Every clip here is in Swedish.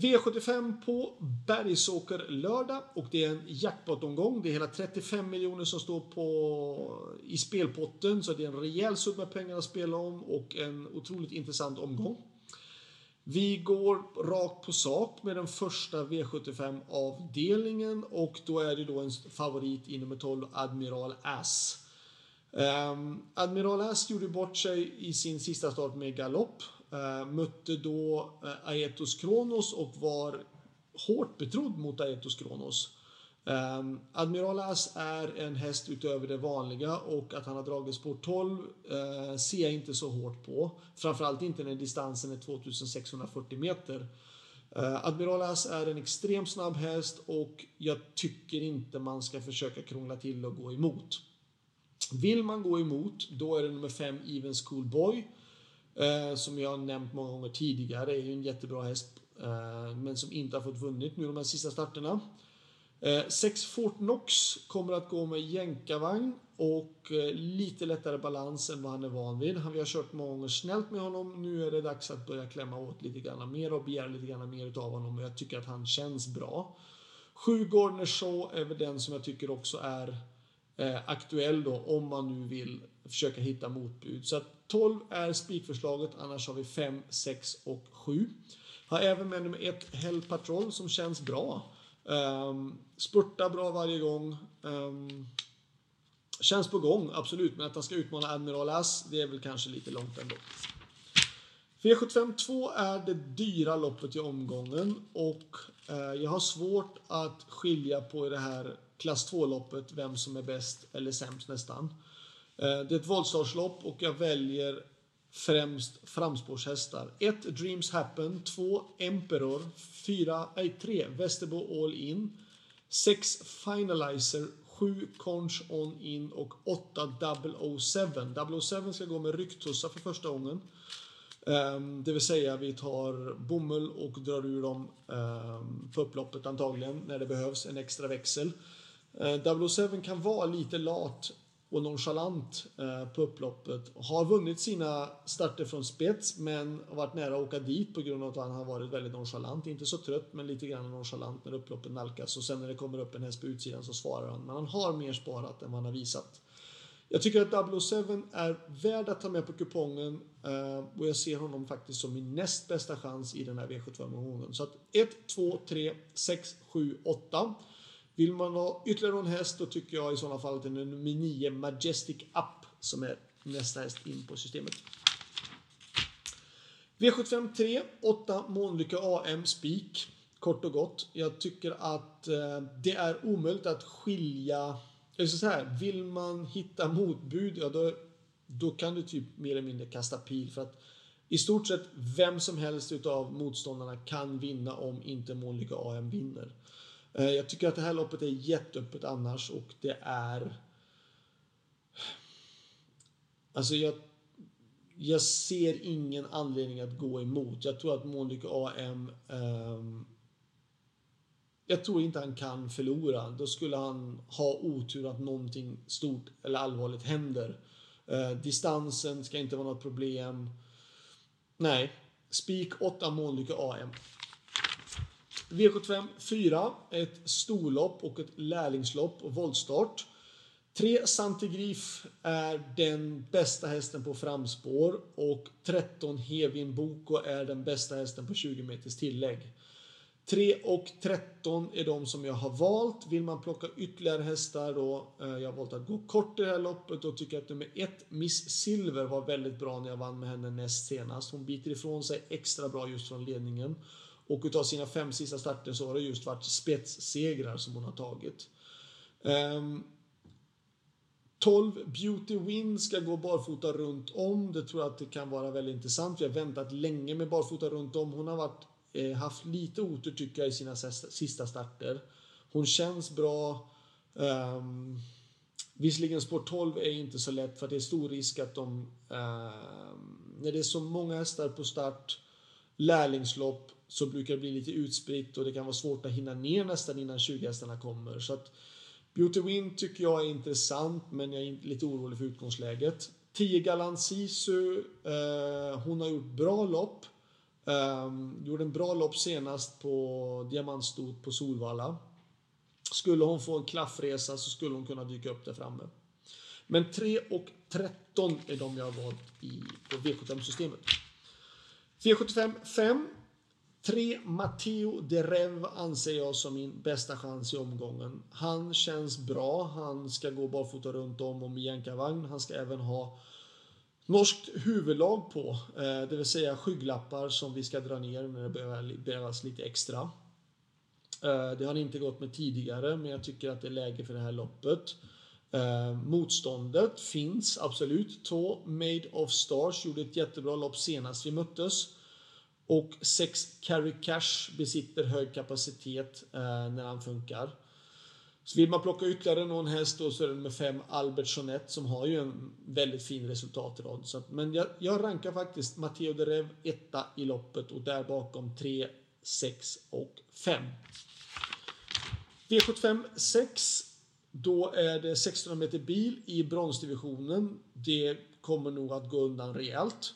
V75 på Bergsåker lördag och det är en jackpot-omgång. Det är hela 35 miljoner som står på, i spelpotten så det är en rejäl summa pengar att spela om och en otroligt intressant omgång. Vi går rakt på sak med den första V75-avdelningen och då är det då en favorit i nummer 12, Admiral Ass. Um, Admiral Ass gjorde bort sig i sin sista start med galopp. Eh, mötte då eh, Aetos Kronos och var hårt betrodd mot Aetos Kronos. Ehm, Admiral As är en häst utöver det vanliga och att han har dragit spår 12 eh, ser jag inte så hårt på. Framförallt inte när distansen är 2640 meter. Admiral As är en extremt snabb häst och jag tycker inte man ska försöka krångla till och gå emot. Vill man gå emot, då är det nummer 5 Even School Boy. Eh, som jag har nämnt många gånger tidigare, är ju en jättebra häst. Eh, men som inte har fått vunnit nu de här sista starterna. Eh, 6 Fort Knox kommer att gå med jänkarvagn och eh, lite lättare balans än vad han är van vid. Vi har kört många gånger snällt med honom. Nu är det dags att börja klämma åt lite grann mer och begära lite grann mer utav honom och jag tycker att han känns bra. 7 Gardner Shaw är väl den som jag tycker också är eh, aktuell då om man nu vill försöka hitta motbud. Så att 12 är spikförslaget, annars har vi 5, 6 och 7. Har även med nummer 1 Hell Patrol som känns bra. Um, spurtar bra varje gång. Um, känns på gång, absolut. Men att han ska utmana Admiral As, det är väl kanske lite långt ändå. V75 2 är det dyra loppet i omgången och eh, jag har svårt att skilja på i det här klass 2-loppet vem som är bäst eller sämst nästan. Eh, det är ett voltstartslopp och jag väljer främst framspårshästar. 1. Dreams Happen 2. Emperor 4, nej 3. Västerbo All In 6. Finalizer 7. Conch On In och 8. 007. 007 ska gå med rycktussar för första gången. Ehm, det vill säga vi tar bomull och drar ur dem ehm, för på upploppet antagligen när det behövs en extra växel. Ehm, 007 kan vara lite lat och nonchalant eh, på upploppet. Har vunnit sina starter från spets men har varit nära att åka dit på grund av att han har varit väldigt nonchalant. Inte så trött men lite grann nonchalant när upploppet nalkas och sen när det kommer upp en häst på utsidan så svarar han. Men han har mer sparat än vad han har visat. Jag tycker att 007 är värd att ta med på kupongen eh, och jag ser honom faktiskt som min näst bästa chans i den här V75-omgången. Så att 1, 2, 3, 6, 7, 8. Vill man ha ytterligare någon häst då tycker jag i sådana fall att det är nummer 9 Majestic Up som är nästa häst in på systemet. V75 3, 8 Månlycke AM Spik. Kort och gott. Jag tycker att eh, det är omöjligt att skilja... Eller så här, vill man hitta motbud, ja då, då kan du typ mer eller mindre kasta pil för att i stort sett vem som helst utav motståndarna kan vinna om inte Månlykke AM vinner. Eh, jag tycker att det här loppet är jätteöppet annars och det är... Alltså jag, jag ser ingen anledning att gå emot. Jag tror att Månlykke AM... Um, ehm, jag tror inte han kan förlora. Då skulle han ha otur att någonting stort eller allvarligt händer. Eh, distansen ska inte vara något problem. Nej. Spik 8 Månlykke AM. V75 4, ett storlopp och ett lärlingslopp och voltstart. 3 Santigrif är den bästa hästen på framspår och 13 Hevin Boko är den bästa hästen på 20 meters tillägg. 3 och 13 är de som jag har valt. Vill man plocka ytterligare hästar då, eh, jag har valt att gå kort i det här loppet och tycker att nummer 1 Miss Silver var väldigt bra när jag vann med henne näst senast. Hon biter ifrån sig extra bra just från ledningen. Och utav sina fem sista starter så har det just varit spetssegrar som hon har tagit. Ehm, um, 12 Beauty Win ska gå barfota runt om. Det tror jag att det kan vara väldigt intressant. Vi har väntat länge med barfota runt om. Hon har varit, Eh, haft lite otur tycker jag i sina sista starter. Hon känns bra. Um, visserligen spår 12 är inte så lätt för det är stor risk att de... Um, när det är så många hästar på start, lärlingslopp, så brukar det bli lite utspritt och det kan vara svårt att hinna ner nästan innan 20 hästarna kommer. Så att Beauty Win tycker jag är intressant men jag är lite orolig för utgångsläget. 10 Galant Sisu, uh, hon har gjort bra lopp. Um, gjorde en bra lopp senast på diamantstot på Solvalla. Skulle hon få en klaffresa så skulle hon kunna dyka upp där framme. Men 3 och 13 är de jag har valt i, på V75-systemet. V75 5. 3. Matteo de Rev anser jag som min bästa chans i omgången. Han känns bra. Han ska gå barfota runt om och med jänkarvagn. Han ska även ha norskt huvudlag på, eh, det vill säga skygglappar som vi ska dra ner när det behövs lite extra. Eh, det har inte gått med tidigare, men jag tycker att det är läge för det här loppet. Eh, motståndet finns absolut. Två Made of Stars gjorde ett jättebra lopp senast vi möttes. Och 6 Carry Cash besitter hög kapacitet när han funkar. Så vill man plocka ytterligare någon häst då så är det nummer 5 Albert Jeanette som har ju en väldigt fin resultatrad. Så att, men jag, jag rankar faktiskt Matteo de Rev etta i loppet och där bakom 3, 6 och 5. V75 6. Då är det 1600 meter bil i bronsdivisionen. Det kommer nog att gå undan rejält.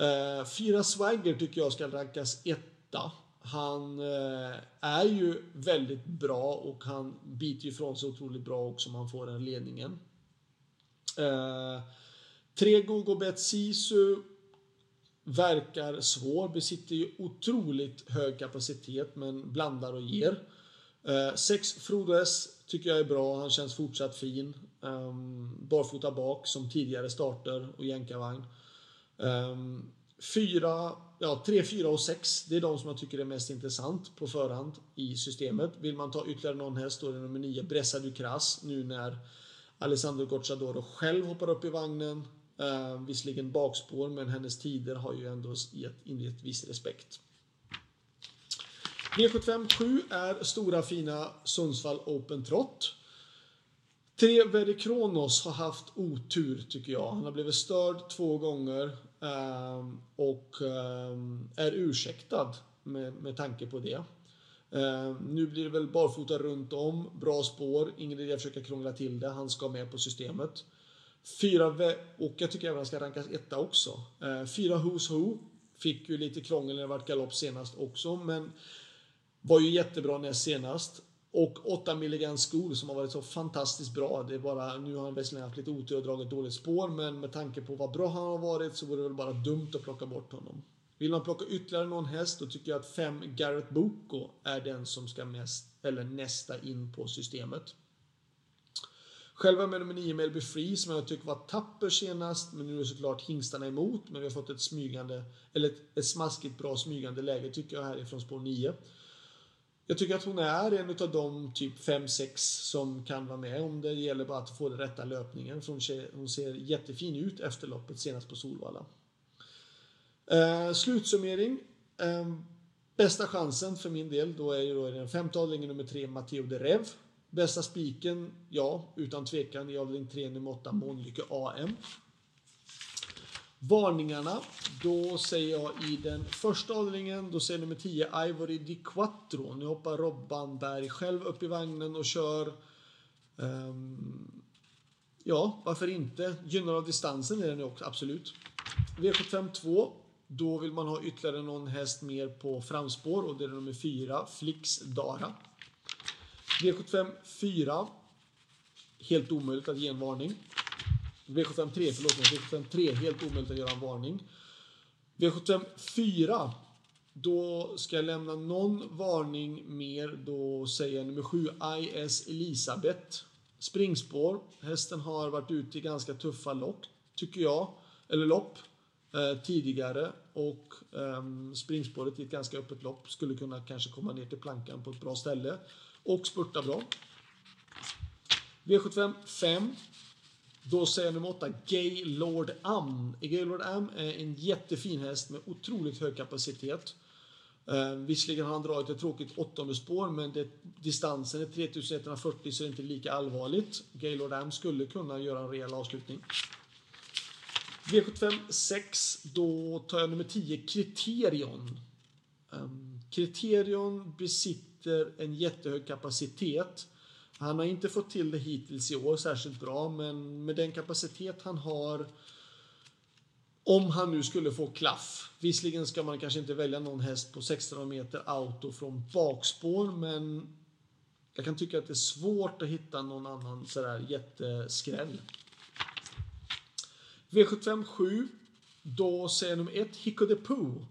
Uh, fyra Swagger tycker jag ska rankas etta. Han eh, är ju väldigt bra och han biter ifrån sig otroligt bra också om han får den ledningen. Eh, tre Gogobet Sisu verkar svår, besitter ju otroligt hög kapacitet men blandar och ger. Eh, sex Frodes tycker jag är bra, han känns fortsatt fin. Ehm, barfota bak som tidigare starter och jänkarvagn. Um, 4, ja, 3, 4 och 6, det är de som jag tycker är mest intressant på förhand i systemet. Vill man ta ytterligare någon häst då är det nummer 9, Bressa Ducras, nu när Alessandro Gocciadoro själv hoppar upp i vagnen. Uh, visserligen bakspår, men hennes tider har ju ändå ingett viss respekt. V75 7 är stora fina Sundsvall Open Trot. Tre Very Kronos har haft otur tycker jag. Han har blivit störd två gånger. Ehm, och ehm, är ursäktad med, med tanke på det. Ehm, nu blir det väl barfota runt om, bra spår, ingen idé att försöka krångla till det, han ska med på systemet. Fyra, och jag tycker även han ska rankas etta också. Ehm, fyra Who's Who, fick ju lite krångel när det vart galopp senast också, men var ju jättebra näst senast. Och 8 milligram skol som har varit så fantastiskt bra. Det är bara, nu har han visserligen haft lite otur och dragit dåligt spår, men med tanke på vad bra han har varit så vore det väl bara dumt att plocka bort honom. Vill man plocka ytterligare någon häst då tycker jag att 5 Garrett Boko är den som ska mest, eller nästa in på systemet. Själva med nummer 9 Melby Free som jag tycker var tapper senast, men nu är såklart hingstarna emot, men vi har fått ett smygande, eller ett, ett smaskigt bra smygande läge tycker jag härifrån spår 9. Jag tycker att hon är en av de typ 5-6 som kan vara med om det gäller bara att få den rätta löpningen. För hon ser, hon ser jättefin ut efter loppet senast på Solvalla. Eh, slutsummering. Eh, bästa chansen för min del då är ju då den femte avdelningen nummer 3 Matteo de Rev. Bästa spiken, ja, utan tvekan i avdelning 3 nummer 8 Månlycke AM. Varningarna, då säger jag i den första avdelningen, då säger nummer 10 Ivory Di Quattro. Nu hoppar Robban Berg själv upp i vagnen och kör. Um, ja, varför inte? Gynnar av distansen är den ju också, absolut. V75 2. Då vill man ha ytterligare någon häst mer på framspår och det är nummer 4, Flix Dara. V75 4. Helt omöjligt att ge en varning. V75 3, förlåt mig, V753, helt omöjligt att göra en varning. V75 4, då ska jag lämna någon varning mer. Då säger jag nummer 7, IS Elisabeth. Springspår. Hästen har varit ute i ganska tuffa lopp, tycker jag. Eller lopp. Eh, tidigare. Och eh, springspåret i ett ganska öppet lopp skulle kunna kanske komma ner till plankan på ett bra ställe. Och spurta bra. V75 5. Då säger jag nummer 8, Gaylord Am. Gaylord Am är en jättefin häst med otroligt hög kapacitet. Eh, visserligen har han dragit ett tråkigt åttonde spår, men det, distansen är 3140 så det är inte lika allvarligt. Gaylord Am skulle kunna göra en rejäl avslutning. V75 6, då tar jag nummer 10, Kriterion. Um, ehm, Kriterion besitter en jättehög kapacitet. Han har inte fått till det hittills i år särskilt bra, men med den kapacitet han har Om han nu skulle få klaff. Visserligen ska man kanske inte välja någon häst på 16 meter auto från bakspår, men jag kan tycka att det är svårt att hitta någon annan sådär jätteskräll. V75 7. Då säger nummer 1 Hicko de Poo.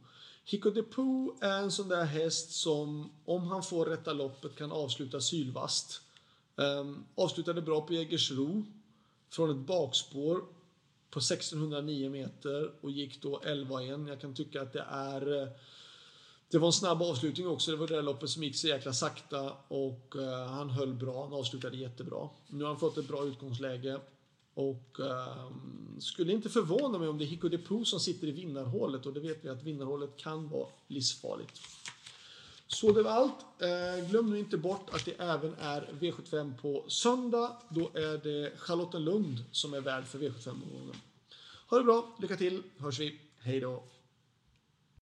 Hicko de Poo är en sån där häst som, om han får rätta loppet, kan avsluta sylvast. Ehm, um, avslutade bra på Jägersro från ett bakspår på 1609 meter och gick då 11-1. Jag kan tycka att det är eh, det var en snabb avslutning också. Det var det där loppet som gick så jäkla sakta och uh, han höll bra. Han avslutade jättebra. Nu har han fått ett bra utgångsläge och uh, skulle inte förvåna mig om det är Hicko de Poo som sitter i vinnarhålet och det vet vi att vinnarhålet kan vara livsfarligt. Så det var allt. Eh, glöm nu inte bort att det även är V75 på söndag. Då är det Charlottenlund som är värd för V75-omgången. Ha det bra, lycka till, hörs vi. Hej då!